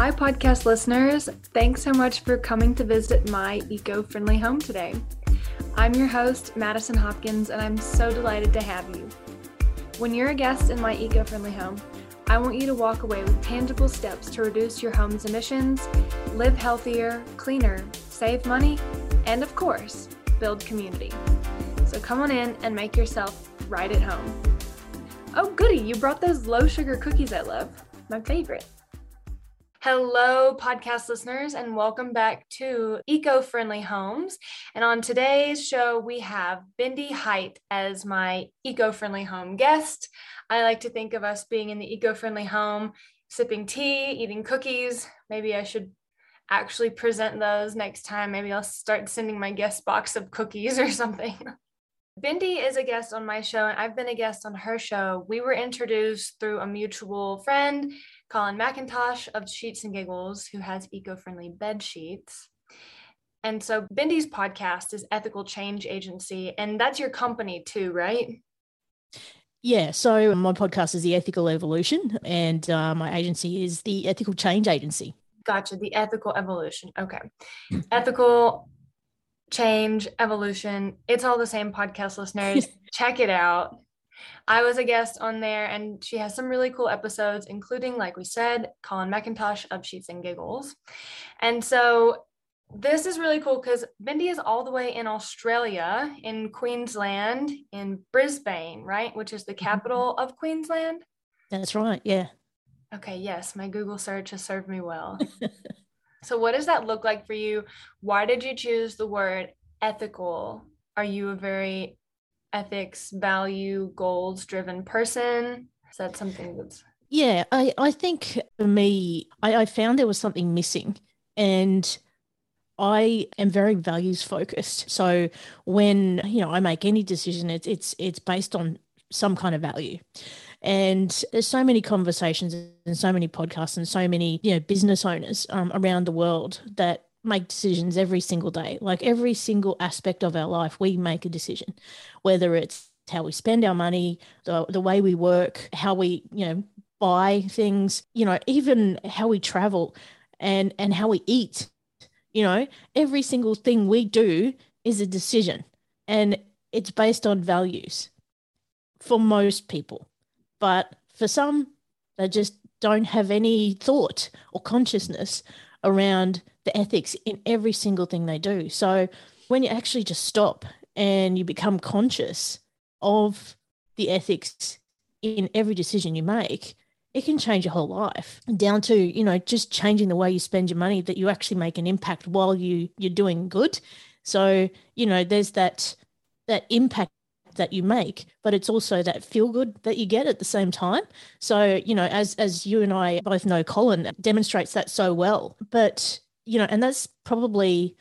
Hi, podcast listeners. Thanks so much for coming to visit my eco friendly home today. I'm your host, Madison Hopkins, and I'm so delighted to have you. When you're a guest in my eco friendly home, I want you to walk away with tangible steps to reduce your home's emissions, live healthier, cleaner, save money, and of course, build community. So come on in and make yourself right at home. Oh, goody, you brought those low sugar cookies I love, my favorite. Hello, podcast listeners, and welcome back to Eco Friendly Homes. And on today's show, we have Bindi Height as my eco friendly home guest. I like to think of us being in the eco friendly home, sipping tea, eating cookies. Maybe I should actually present those next time. Maybe I'll start sending my guest box of cookies or something. Bindi is a guest on my show, and I've been a guest on her show. We were introduced through a mutual friend Colin McIntosh of Sheets and Giggles, who has eco friendly bed sheets. And so Bindi's podcast is Ethical Change Agency, and that's your company too, right? Yeah, so my podcast is the Ethical Evolution, and uh, my agency is the Ethical Change Agency. Gotcha, the Ethical Evolution. Okay. ethical Change Evolution. It's all the same podcast listeners. Check it out. I was a guest on there, and she has some really cool episodes, including, like we said, Colin McIntosh of Sheets and Giggles. And so this is really cool because Bindi is all the way in Australia, in Queensland, in Brisbane, right? Which is the mm-hmm. capital of Queensland. That's right. Yeah. Okay. Yes. My Google search has served me well. so, what does that look like for you? Why did you choose the word ethical? Are you a very ethics, value, goals driven person? Is that something that's yeah, I, I think for me, I, I found there was something missing. And I am very values focused. So when, you know, I make any decision, it's it's it's based on some kind of value. And there's so many conversations and so many podcasts and so many, you know, business owners um, around the world that make decisions every single day. Like every single aspect of our life, we make a decision, whether it's how we spend our money, the, the way we work, how we, you know, buy things, you know, even how we travel and and how we eat. You know, every single thing we do is a decision and it's based on values for most people. But for some, they just don't have any thought or consciousness around the ethics in every single thing they do. So when you actually just stop and you become conscious of the ethics in every decision you make, it can change your whole life down to, you know, just changing the way you spend your money that you actually make an impact while you you're doing good. So, you know, there's that that impact that you make but it's also that feel good that you get at the same time so you know as as you and i both know colin demonstrates that so well but you know and that's probably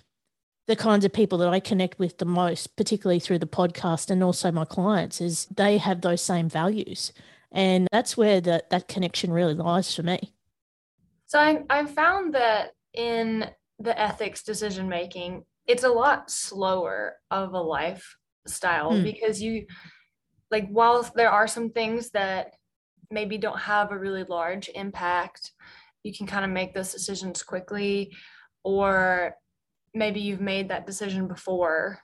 the kinds of people that i connect with the most particularly through the podcast and also my clients is they have those same values and that's where that that connection really lies for me so i i found that in the ethics decision making it's a lot slower of a life style mm. because you like while there are some things that maybe don't have a really large impact you can kind of make those decisions quickly or maybe you've made that decision before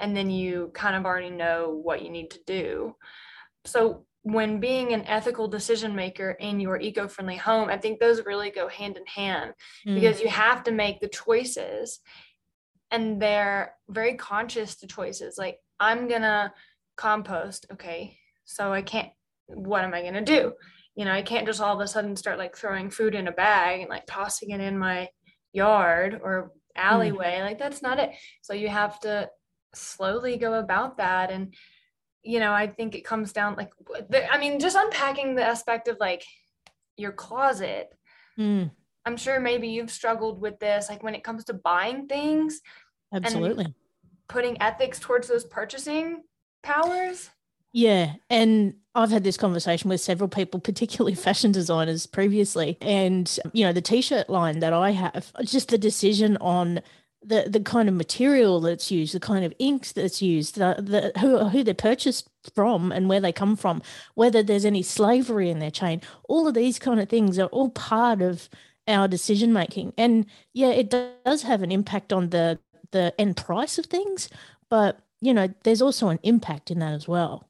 and then you kind of already know what you need to do. So when being an ethical decision maker in your eco-friendly home i think those really go hand in hand mm. because you have to make the choices and they're very conscious to choices. Like i'm gonna compost okay so i can't what am i gonna do you know i can't just all of a sudden start like throwing food in a bag and like tossing it in my yard or alleyway mm. like that's not it so you have to slowly go about that and you know i think it comes down like i mean just unpacking the aspect of like your closet mm. i'm sure maybe you've struggled with this like when it comes to buying things Absolutely. putting ethics towards those purchasing powers. Yeah. And I've had this conversation with several people, particularly fashion designers previously. And, you know, the t shirt line that I have, just the decision on the, the kind of material that's used, the kind of inks that's used, the, the who, who they're purchased from and where they come from, whether there's any slavery in their chain, all of these kind of things are all part of our decision making. And yeah, it does have an impact on the the end price of things, but you know, there's also an impact in that as well.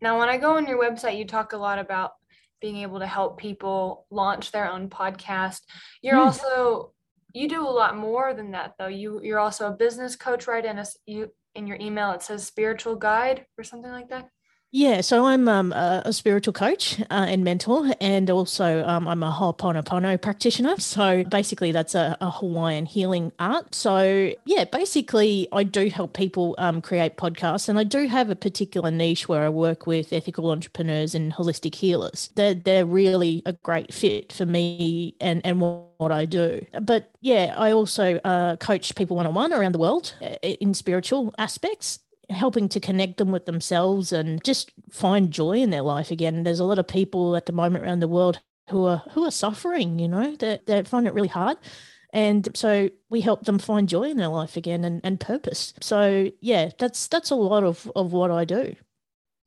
Now, when I go on your website, you talk a lot about being able to help people launch their own podcast. You're mm. also you do a lot more than that though. You you're also a business coach, right? And a, you in your email it says spiritual guide or something like that. Yeah, so I'm um, a, a, spiritual coach uh, and mentor, and also um, I'm a Ho'oponopono practitioner. So basically, that's a, a, Hawaiian healing art. So yeah, basically, I do help people um, create podcasts, and I do have a particular niche where I work with ethical entrepreneurs and holistic healers. They're they're really a great fit for me and and what I do. But yeah, I also uh, coach people one on one around the world uh, in spiritual aspects helping to connect them with themselves and just find joy in their life again. There's a lot of people at the moment around the world who are who are suffering, you know, that they, find it really hard. And so we help them find joy in their life again and, and purpose. So yeah, that's that's a lot of, of what I do.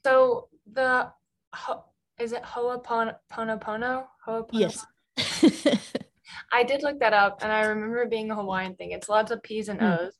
So the is it Ho'oponopono? Ho'oponopono? Yes. I did look that up and I remember being a Hawaiian thing. It's lots of P's and hmm. O's.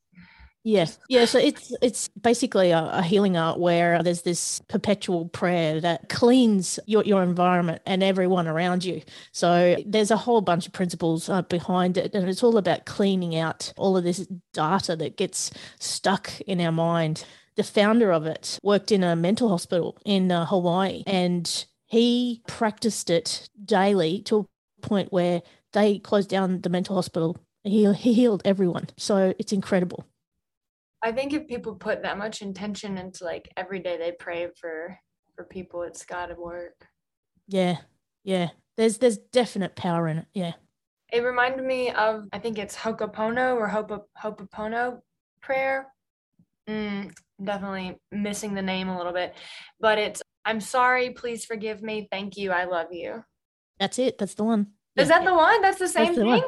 Yes, yeah. So it's it's basically a, a, healing art where there's this perpetual prayer that cleans your, your environment and everyone around you. So there's a whole bunch of principles uh, behind it, and it's all about cleaning out all of this data that gets stuck in our mind. The founder of it worked in a mental hospital in uh, Hawaii, and he practiced it daily to a point where they closed down the mental hospital. He, he healed everyone. So it's incredible. I think if people put that much intention into like every day they pray for for people, it's got to work. Yeah, yeah. There's there's definite power in it. Yeah. It reminded me of I think it's Hokopono or Hopopono prayer. Mm, definitely missing the name a little bit, but it's I'm sorry, please forgive me, thank you, I love you. That's it. That's the one. Is that the one? That's the same that's the thing. One.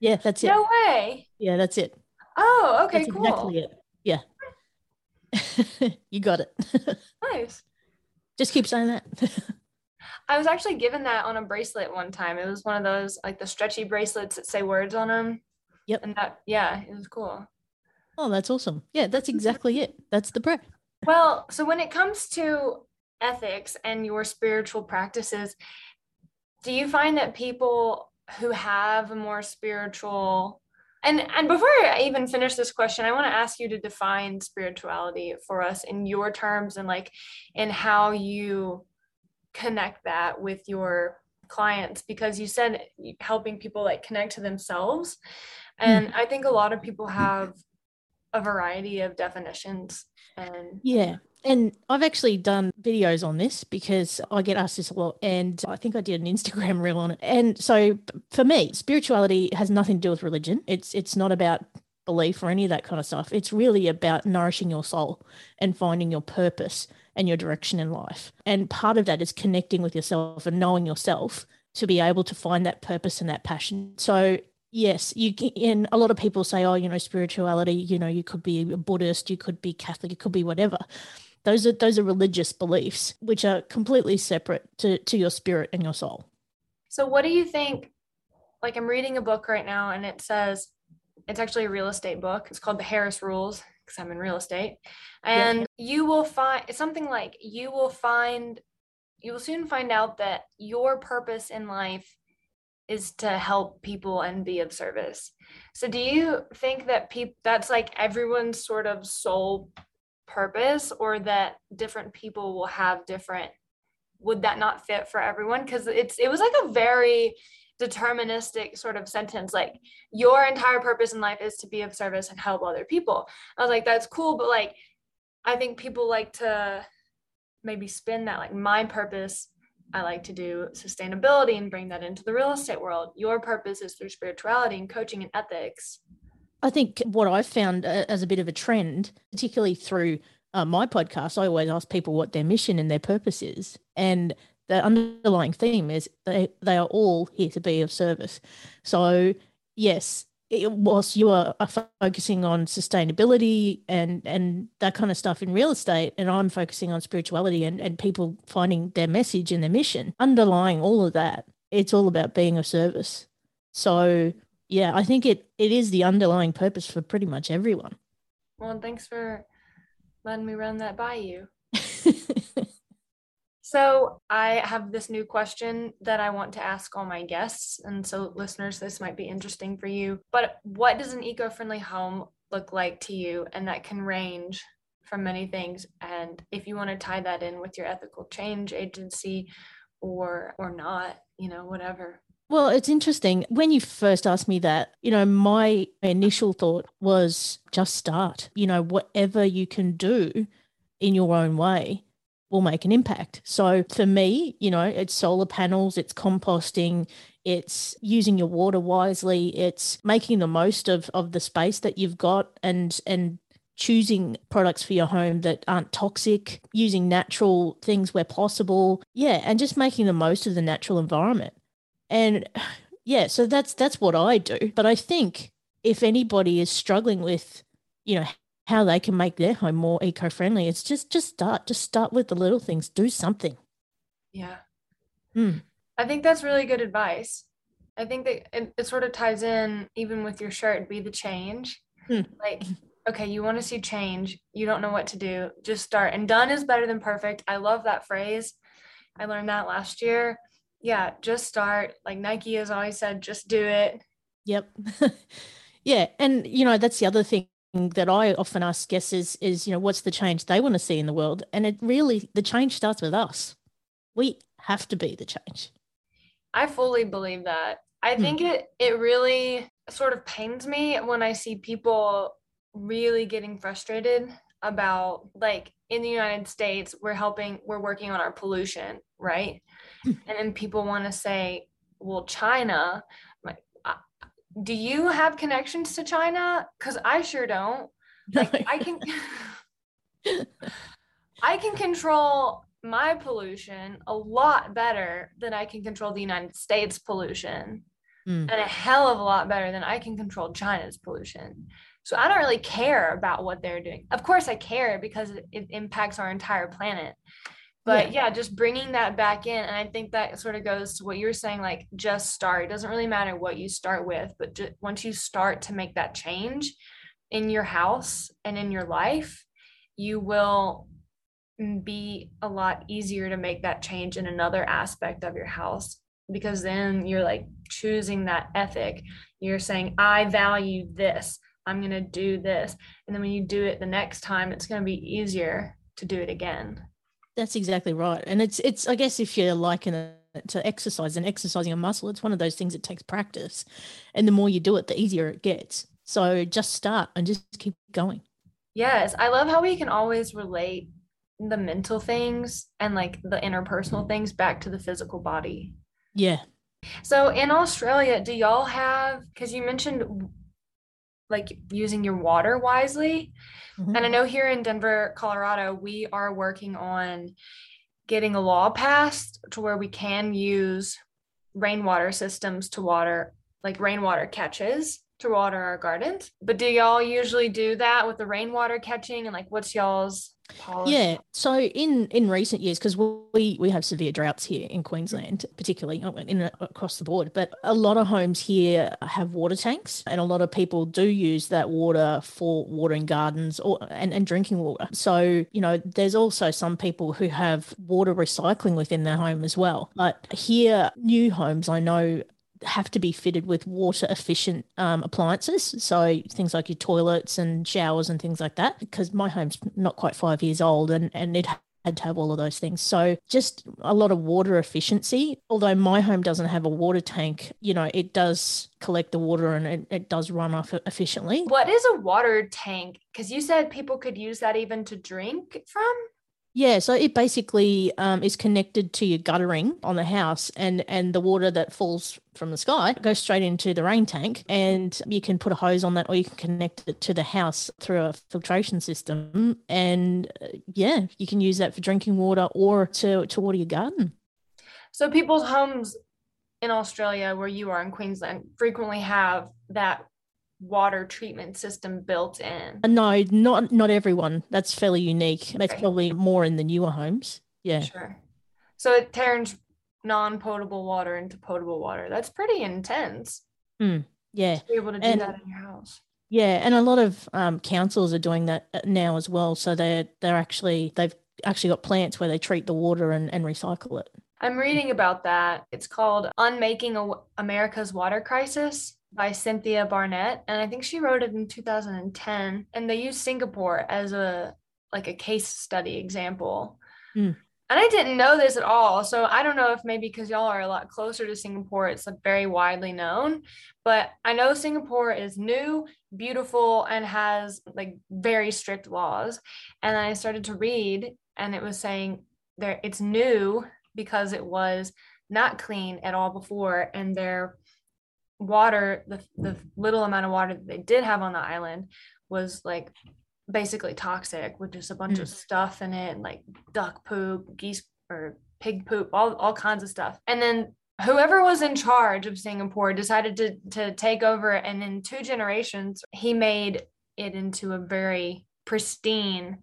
Yeah, that's it. No way. Yeah, that's it. Oh, okay, that's cool. Exactly it. Yeah. you got it. nice. Just keep saying that. I was actually given that on a bracelet one time. It was one of those like the stretchy bracelets that say words on them. Yep. And that yeah, it was cool. Oh, that's awesome. Yeah, that's mm-hmm. exactly it. That's the prayer. Well, so when it comes to ethics and your spiritual practices, do you find that people who have a more spiritual and and before I even finish this question, I want to ask you to define spirituality for us in your terms and like in how you connect that with your clients because you said helping people like connect to themselves. And mm. i think a lot of people have a variety of definitions and yeah and I've actually done videos on this because I get asked this a lot. And I think I did an Instagram reel on it. And so for me, spirituality has nothing to do with religion. It's it's not about belief or any of that kind of stuff. It's really about nourishing your soul and finding your purpose and your direction in life. And part of that is connecting with yourself and knowing yourself to be able to find that purpose and that passion. So yes you can, and a lot of people say oh you know spirituality you know you could be a buddhist you could be catholic you could be whatever those are those are religious beliefs which are completely separate to to your spirit and your soul. So what do you think like I'm reading a book right now and it says it's actually a real estate book. It's called The Harris Rules because I'm in real estate. And yeah. you will find it's something like you will find you will soon find out that your purpose in life is to help people and be of service. So do you think that people that's like everyone's sort of soul purpose or that different people will have different would that not fit for everyone? Because it's it was like a very deterministic sort of sentence like your entire purpose in life is to be of service and help other people. I was like that's cool but like i think people like to maybe spin that like my purpose i like to do sustainability and bring that into the real estate world. Your purpose is through spirituality and coaching and ethics I think what I've found uh, as a bit of a trend, particularly through uh, my podcast, I always ask people what their mission and their purpose is. And the underlying theme is they, they are all here to be of service. So, yes, it, whilst you are, are focusing on sustainability and, and that kind of stuff in real estate, and I'm focusing on spirituality and, and people finding their message and their mission, underlying all of that, it's all about being of service. So yeah, I think it it is the underlying purpose for pretty much everyone. Well, thanks for letting me run that by you. so, I have this new question that I want to ask all my guests. And so, listeners, this might be interesting for you. But what does an eco friendly home look like to you? And that can range from many things. And if you want to tie that in with your ethical change agency or or not, you know, whatever. Well, it's interesting. When you first asked me that, you know, my initial thought was just start. You know, whatever you can do in your own way will make an impact. So for me, you know, it's solar panels, it's composting, it's using your water wisely, it's making the most of of the space that you've got and and choosing products for your home that aren't toxic, using natural things where possible. Yeah, and just making the most of the natural environment. And yeah, so that's that's what I do. But I think if anybody is struggling with, you know, how they can make their home more eco-friendly, it's just just start. Just start with the little things. Do something. Yeah. Mm. I think that's really good advice. I think that it, it sort of ties in even with your shirt, be the change. Mm. Like, okay, you want to see change. You don't know what to do. Just start. And done is better than perfect. I love that phrase. I learned that last year yeah, just start. Like Nike has always said, just do it. Yep. yeah. And, you know, that's the other thing that I often ask guests is, is, you know, what's the change they want to see in the world? And it really, the change starts with us. We have to be the change. I fully believe that. I hmm. think it, it really sort of pains me when I see people really getting frustrated about like in the United States, we're helping, we're working on our pollution, right? and then people want to say, well, China, like, do you have connections to China? Because I sure don't. Like, I can, I can control my pollution a lot better than I can control the United States pollution, mm. and a hell of a lot better than I can control China's pollution. So I don't really care about what they're doing. Of course, I care because it, it impacts our entire planet but yeah. yeah. just bringing that back in and i think that sort of goes to what you were saying like just start it doesn't really matter what you start with but just, once you start to make that change in your house and in your life you will mm, be a lot easier to make that change in another aspect of your house because then you're like choosing that ethic you're saying i value this i'm going to do this and then when you do it the next time it's going to be easier to do it again that's exactly right. And it's it's I guess if you're liking it to exercise and exercising a muscle, it's one of those things that takes practice. And the more you do it, the easier it gets. So just start and just keep going. Yes. I love how we can always relate the mental things and like the interpersonal things back to the physical body. Yeah. So in Australia, do y'all have because you mentioned like using your water wisely. Mm-hmm. And I know here in Denver, Colorado, we are working on getting a law passed to where we can use rainwater systems to water, like rainwater catches to water our gardens. But do y'all usually do that with the rainwater catching and like what's y'all's Yeah. So in in recent years, because we we have severe droughts here in Queensland, particularly uh, in across the board, but a lot of homes here have water tanks, and a lot of people do use that water for watering gardens or and, and drinking water. So you know, there's also some people who have water recycling within their home as well. But here, new homes, I know have to be fitted with water efficient um, appliances. So things like your toilets and showers and things like that. Because my home's not quite five years old and, and it had to have all of those things. So just a lot of water efficiency. Although my home doesn't have a water tank, you know, it does collect the water and it, it does run off efficiently. What is a water tank? Because you said people could use that even to drink from? Yeah, so it basically um, is connected to your guttering on the house, and and the water that falls from the sky goes straight into the rain tank, and you can put a hose on that, or you can connect it to the house through a filtration system, and uh, yeah, you can use that for drinking water or to to water your garden. So people's homes in Australia, where you are in Queensland, frequently have that water treatment system built in? Uh, no, not not everyone. That's fairly unique. That's probably more in the newer homes. Yeah. Sure. So it turns non-potable water into potable water. That's pretty intense. Mm, yeah. To be able to do And- that in your house. Yeah, and a lot of um, councils are doing that uh, now as well. So they're they're actually they've actually got plants where they treat the water and, and recycle it. I'm reading about that. It's called Unmaking America's Water Crisis by Cynthia Barnett. And I think she wrote it in 2010. And they use Singapore as a like a case study example. Hmm. And I didn't know this at all. So I don't know if maybe because y'all are a lot closer to Singapore, it's like very widely known. But I know Singapore is new, beautiful, and has like very strict laws. And I started to read, and it was saying there it's new because it was not clean at all before and their water the, the little amount of water that they did have on the island was like basically toxic with just a bunch of mm. stuff in it like duck poop geese or pig poop all, all kinds of stuff and then whoever was in charge of singapore decided to, to take over and in two generations he made it into a very pristine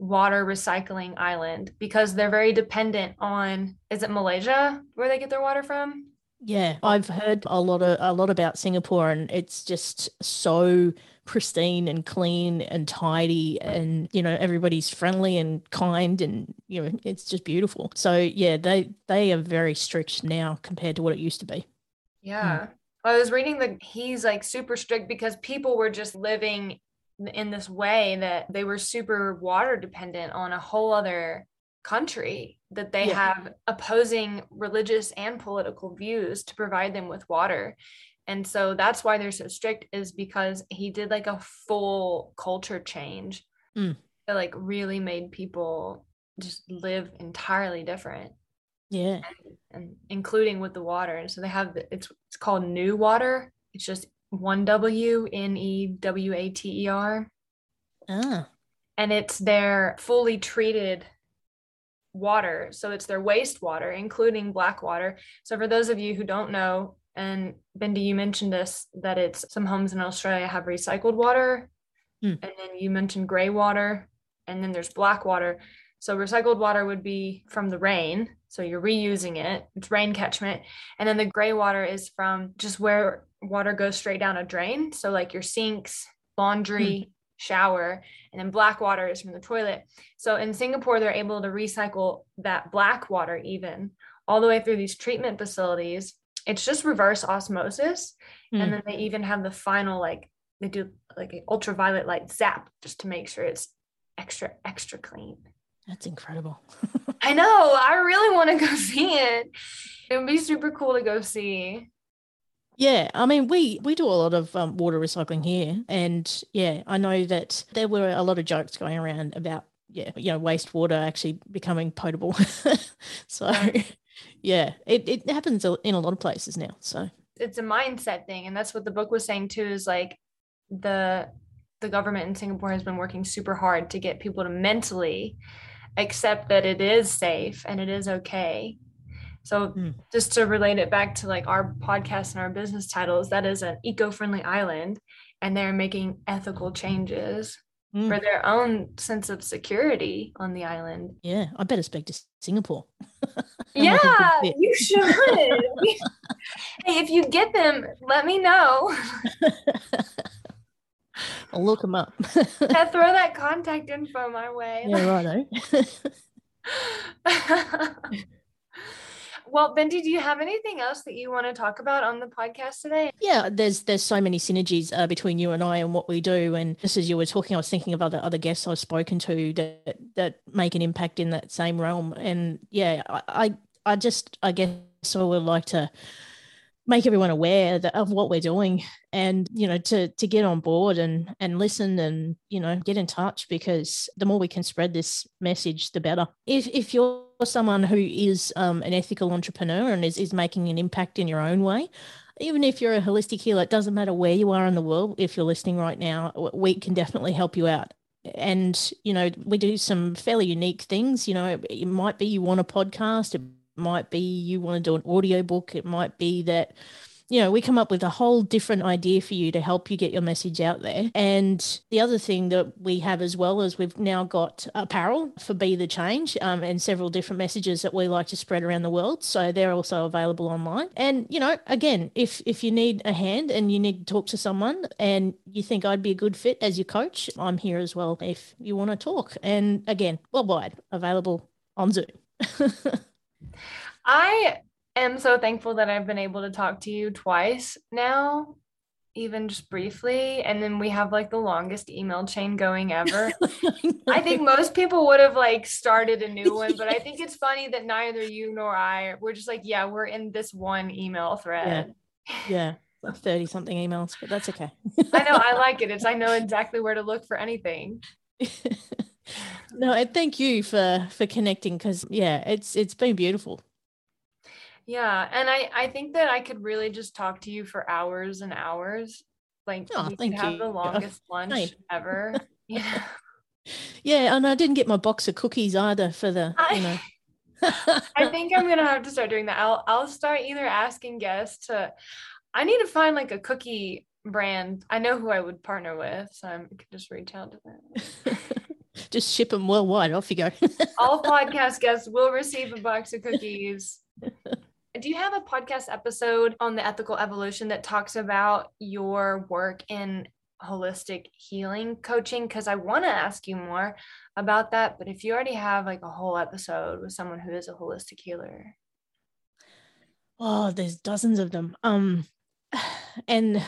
water recycling island because they're very dependent on is it Malaysia where they get their water from? Yeah, I've heard a lot of a lot about Singapore, and it's just so pristine and clean and tidy, and you know everybody's friendly and kind, and you know it's just beautiful. So yeah, they they are very strict now compared to what it used to be. Yeah. Mm. I was reading that he's like super strict because people were just living in this way that they were super water dependent on a whole other country that they Yeah. have opposing religious and political views to provide them with water. And so that's why they're so strict is because he did like a full culture change Mm. that like really made people just live entirely different Yeah, and including with the water. And so they have the, it's it's called NEWater. It's just one W N E W A T E R, ah, and it's their fully treated water. So it's their wastewater, including black water. So for those of you who don't know, and Bindi, you mentioned this that it's some homes in Australia have recycled water, Hmm. and then you mentioned gray water, and then there's black water. So recycled water would be from the rain. So you're reusing it. It's rain catchment. And then the gray water is from just where water goes straight down a drain. So like your sinks, laundry, shower, and then black water is from the toilet. So in Singapore, they're able to recycle that black water even all the way through these treatment facilities. It's just reverse osmosis. Hmm. And then they even have the final, like, they do like an ultraviolet light zap just to make sure it's extra, extra clean. that's incredible. I know. I really want to go see it. It would be super cool to go see. Yeah, I mean, we we do a lot of um, water recycling here, and yeah, I know that there were a lot of jokes going around about yeah, you know, wastewater actually becoming potable. so yeah, it it happens in a lot of places now. So It's a mindset thing. And that's what the book was saying too, is like the the government in Singapore has been working super hard to get people to mentally accept that it is safe and it is okay. So Hmm. just to relate it back to like our podcast and our business titles, that is an eco-friendly island and they're making ethical changes Mm. for their own sense of security on the island. yeah, I better speak to Singapore. I'm like a good Yeah, you should. hey, if you get them, let me know. I'll look them up. Yeah, throw that contact info my way. yeah, righto. Well, Bindi, do you have anything else that you want to talk about on the podcast today? Yeah, there's there's so many synergies uh, between you and I and what we do. And just as you were talking, I was thinking of other other guests I've spoken to that that make an impact in that same realm. And yeah, I I, I just I guess I would like to make everyone aware that, of what we're doing and you know to to get on board and and listen and you know get in touch because the more we can spread this message the better if if you're someone who is um, an ethical entrepreneur and is, is making an impact in your own way. Even if you're a holistic healer it doesn't matter where you are in the world if you're listening right now we can definitely help you out. And you know we do some fairly unique things you know it might be you want a podcast it might be you want to do an audio book it might be that you know, we come up with a whole different idea for you to help you get your message out there. And the other thing that we have as well is we've now got apparel for Be the Change um, and several different messages that we like to spread around the world. So they're also available online. And, you know, again, if if you need a hand and you need to talk to someone and you think I'd be a good fit as your coach, I'm here as well if you want to talk. And again, worldwide, available on Zoom. I am so thankful that I've been able to talk to you twice now, even just briefly. And then we have like the longest email chain going ever. I think most people would have like started a new one, but I think it's funny that neither you nor I we're just like, yeah, we're in this one email thread. Yeah. yeah. 30 something emails, but that's okay. I know. I like it. It's, I know exactly where to look for anything. no, and thank you for, for connecting because yeah, it's, it's been beautiful. Yeah, and I I think that I could really just talk to you for hours and hours. Like oh, we could have you. the longest lunch ever. yeah. Yeah, and I didn't get my box of cookies either for the, I, you know. I think I'm gonna have to start doing that. I'll I'll start either asking guests to I need to find like a cookie brand. I know who I would partner with, so I could just reach out to them. just ship them worldwide. Off you go. All podcast guests will receive a box of cookies. Do you have a podcast episode on the ethical evolution that talks about your work in holistic healing coaching? Because I want to ask you more about that. But if you already have like a whole episode with someone who is a holistic healer, oh, there's dozens of them. Um, and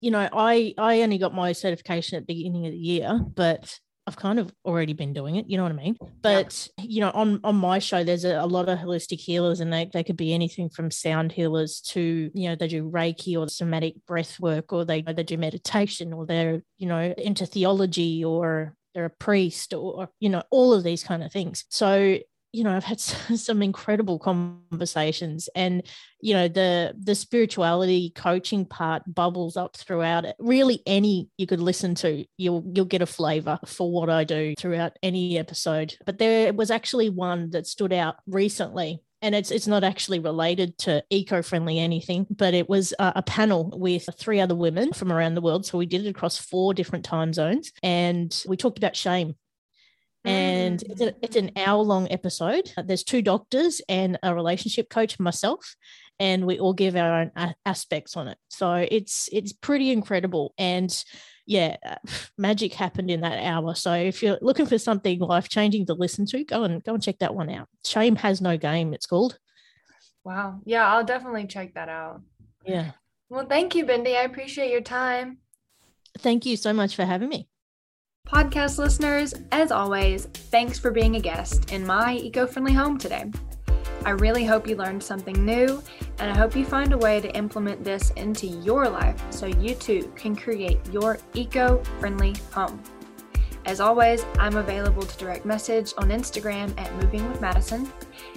you know, I I only got my certification at the beginning of the year, but I've kind of already been doing it, you know what I mean? But you know, on on my show, there's a, a, lot of holistic healers, and they, they could be anything from sound healers to you know they do Reiki or somatic breath work, or they they do meditation, or they're you know into theology, or they're a priest, or you know all of these kind of things. So you know i've had some incredible conversations and you know the the spirituality coaching part bubbles up throughout it. Really any you could listen to you'll you'll get a flavor for what i do throughout any episode. But there was actually one that stood out recently and it's it's not actually related to eco-friendly anything but it was a, a, panel with three other women from around the world. So we did it across four different time zones and we talked about shame and mm. it's, a, it's an hour long episode. Uh, there's two doctors and a relationship coach, myself, and we all give our own a- aspects on it. So it's it's pretty incredible, and yeah, magic happened in that hour. So if you're looking for something life changing to listen to, go and go and check that one out. Shame has no game. It's called. Wow. Yeah, I'll definitely check that out. Yeah. Well, thank you, Bindi. I appreciate your time. Thank you so much for having me. Podcast listeners, as always, thanks for being a guest in my eco friendly home today. I really hope you learned something new, and I hope you find a way to implement this into your life so you too can create your eco friendly home. As always, I'm available to direct message on Instagram at Moving with Madison.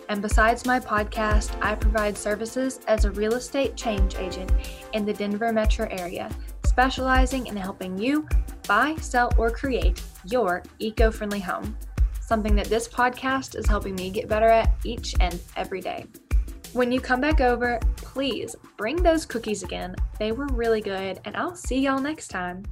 And besides my podcast, I provide services as a real estate change agent in the Denver metro area, specializing in helping you buy, sell, or create your eco friendly home. Something that this podcast is helping me get better at each and every day. When you come back over, please bring those cookies again. They were really good, and I'll see y'all next time.